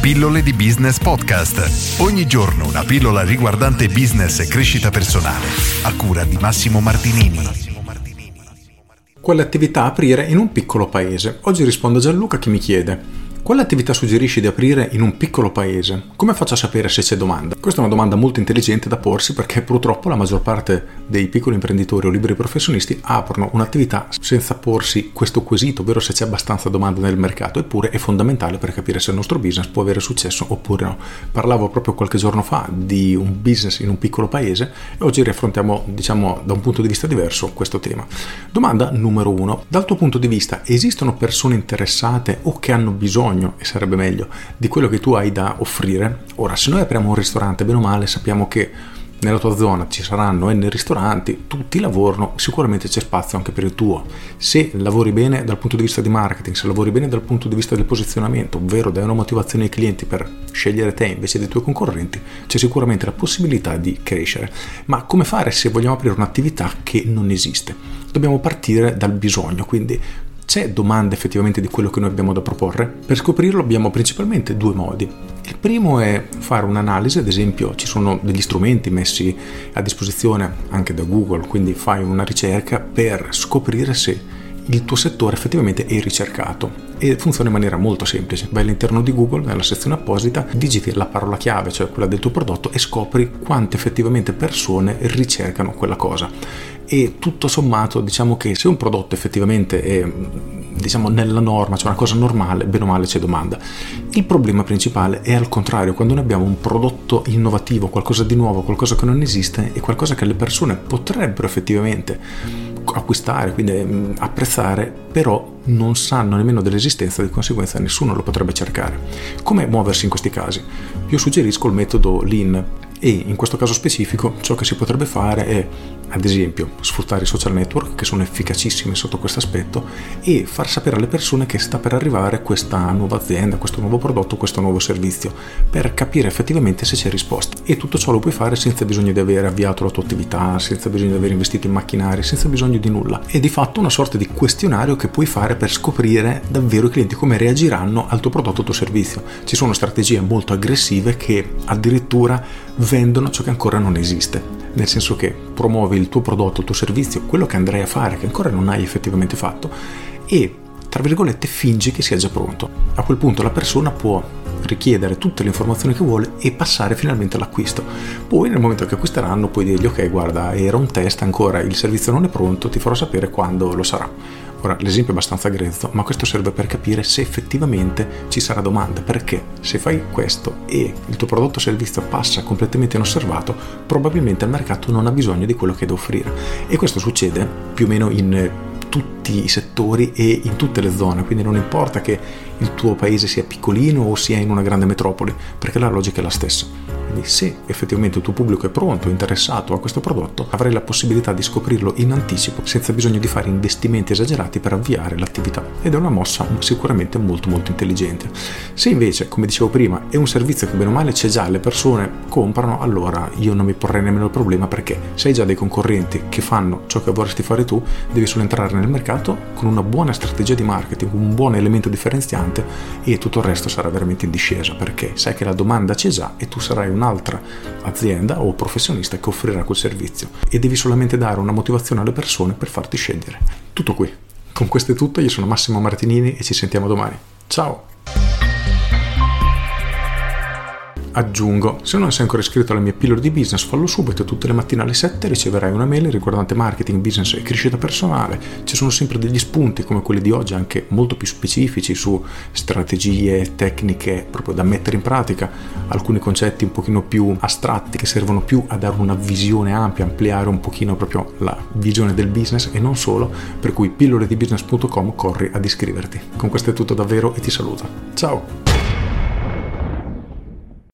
Pillole di Business Podcast. Ogni giorno una pillola riguardante business e crescita personale. A cura di Massimo Martinini. Quale attività aprire in un piccolo paese? Oggi rispondo a Gianluca che mi chiede quale attività suggerisci di aprire in un piccolo paese? Come faccio a sapere se c'è domanda? Questa è una domanda molto intelligente da porsi perché purtroppo la maggior parte dei piccoli imprenditori o liberi professionisti aprono un'attività senza porsi questo quesito, ovvero se c'è abbastanza domanda nel mercato, eppure è fondamentale per capire se il nostro business può avere successo oppure no. Parlavo proprio qualche giorno fa di un business in un piccolo paese e oggi riaffrontiamo, diciamo, da un punto di vista diverso questo tema. Domanda numero uno. Dal tuo punto di vista esistono persone interessate o che hanno bisogno bisogno, e sarebbe meglio, di quello che tu hai da offrire. Ora, se noi apriamo un ristorante, bene o male, sappiamo che nella tua zona ci saranno N ristoranti, tutti lavorano, sicuramente c'è spazio anche per il tuo. Se lavori bene dal punto di vista di marketing, se lavori bene dal punto di vista del posizionamento, ovvero dai una motivazione ai clienti per scegliere te invece dei tuoi concorrenti, c'è sicuramente la possibilità di crescere. Ma come fare se vogliamo aprire un'attività che non esiste? Dobbiamo partire dal bisogno, quindi c'è domanda effettivamente di quello che noi abbiamo da proporre? Per scoprirlo abbiamo principalmente due modi. Il primo è fare un'analisi, ad esempio ci sono degli strumenti messi a disposizione anche da Google, quindi fai una ricerca per scoprire se il tuo settore effettivamente è ricercato e funziona in maniera molto semplice. Vai all'interno di Google, nella sezione apposita, digiti la parola chiave, cioè quella del tuo prodotto, e scopri quante effettivamente persone ricercano quella cosa. E tutto sommato, diciamo che se un prodotto effettivamente è diciamo nella norma, cioè una cosa normale, bene o male c'è domanda. Il problema principale è al contrario, quando noi abbiamo un prodotto innovativo, qualcosa di nuovo, qualcosa che non esiste e qualcosa che le persone potrebbero effettivamente acquistare, quindi mm, apprezzare, però non sanno nemmeno dell'esistenza, di conseguenza nessuno lo potrebbe cercare. Come muoversi in questi casi? Io suggerisco il metodo Lean e in questo caso specifico ciò che si potrebbe fare è ad esempio sfruttare i social network che sono efficacissimi sotto questo aspetto e far sapere alle persone che sta per arrivare questa nuova azienda, questo nuovo prodotto, questo nuovo servizio per capire effettivamente se c'è risposta e tutto ciò lo puoi fare senza bisogno di aver avviato la tua attività, senza bisogno di aver investito in macchinari, senza bisogno di nulla. È di fatto una sorta di questionario che puoi fare per scoprire davvero i clienti come reagiranno al tuo prodotto o tuo servizio. Ci sono strategie molto aggressive che addirittura vendono ciò che ancora non esiste nel senso che promuovi il tuo prodotto, il tuo servizio, quello che andrai a fare, che ancora non hai effettivamente fatto, e tra virgolette fingi che sia già pronto. A quel punto la persona può richiedere tutte le informazioni che vuole e passare finalmente all'acquisto. Poi nel momento che acquisteranno puoi dirgli ok guarda era un test ancora, il servizio non è pronto, ti farò sapere quando lo sarà. Ora l'esempio è abbastanza grezzo, ma questo serve per capire se effettivamente ci sarà domanda, perché se fai questo e il tuo prodotto o servizio passa completamente inosservato, probabilmente il mercato non ha bisogno di quello che è da offrire. E questo succede più o meno in tutti i settori e in tutte le zone, quindi non importa che il tuo paese sia piccolino o sia in una grande metropoli, perché la logica è la stessa. Quindi se effettivamente il tuo pubblico è pronto, interessato a questo prodotto, avrai la possibilità di scoprirlo in anticipo senza bisogno di fare investimenti esagerati per avviare l'attività ed è una mossa sicuramente molto molto intelligente. Se invece, come dicevo prima, è un servizio che bene o male c'è già, le persone comprano, allora io non mi porrei nemmeno il problema perché se hai già dei concorrenti che fanno ciò che vorresti fare tu, devi solo entrare nel mercato con una buona strategia di marketing, un buon elemento differenziante e tutto il resto sarà veramente in discesa perché sai che la domanda c'è già e tu sarai un un'altra azienda o professionista che offrirà quel servizio e devi solamente dare una motivazione alle persone per farti scegliere. Tutto qui. Con questo è tutto, io sono Massimo Martinini e ci sentiamo domani. Ciao! Aggiungo, se non sei ancora iscritto alle mie pillole di business, fallo subito, tutte le mattine alle 7 riceverai una mail riguardante marketing, business e crescita personale. Ci sono sempre degli spunti come quelli di oggi, anche molto più specifici su strategie, tecniche proprio da mettere in pratica, alcuni concetti un pochino più astratti che servono più a dare una visione ampia, ampliare un pochino proprio la visione del business e non solo, per cui pilloledibusiness.com corri ad iscriverti. Con questo è tutto davvero e ti saluto. Ciao!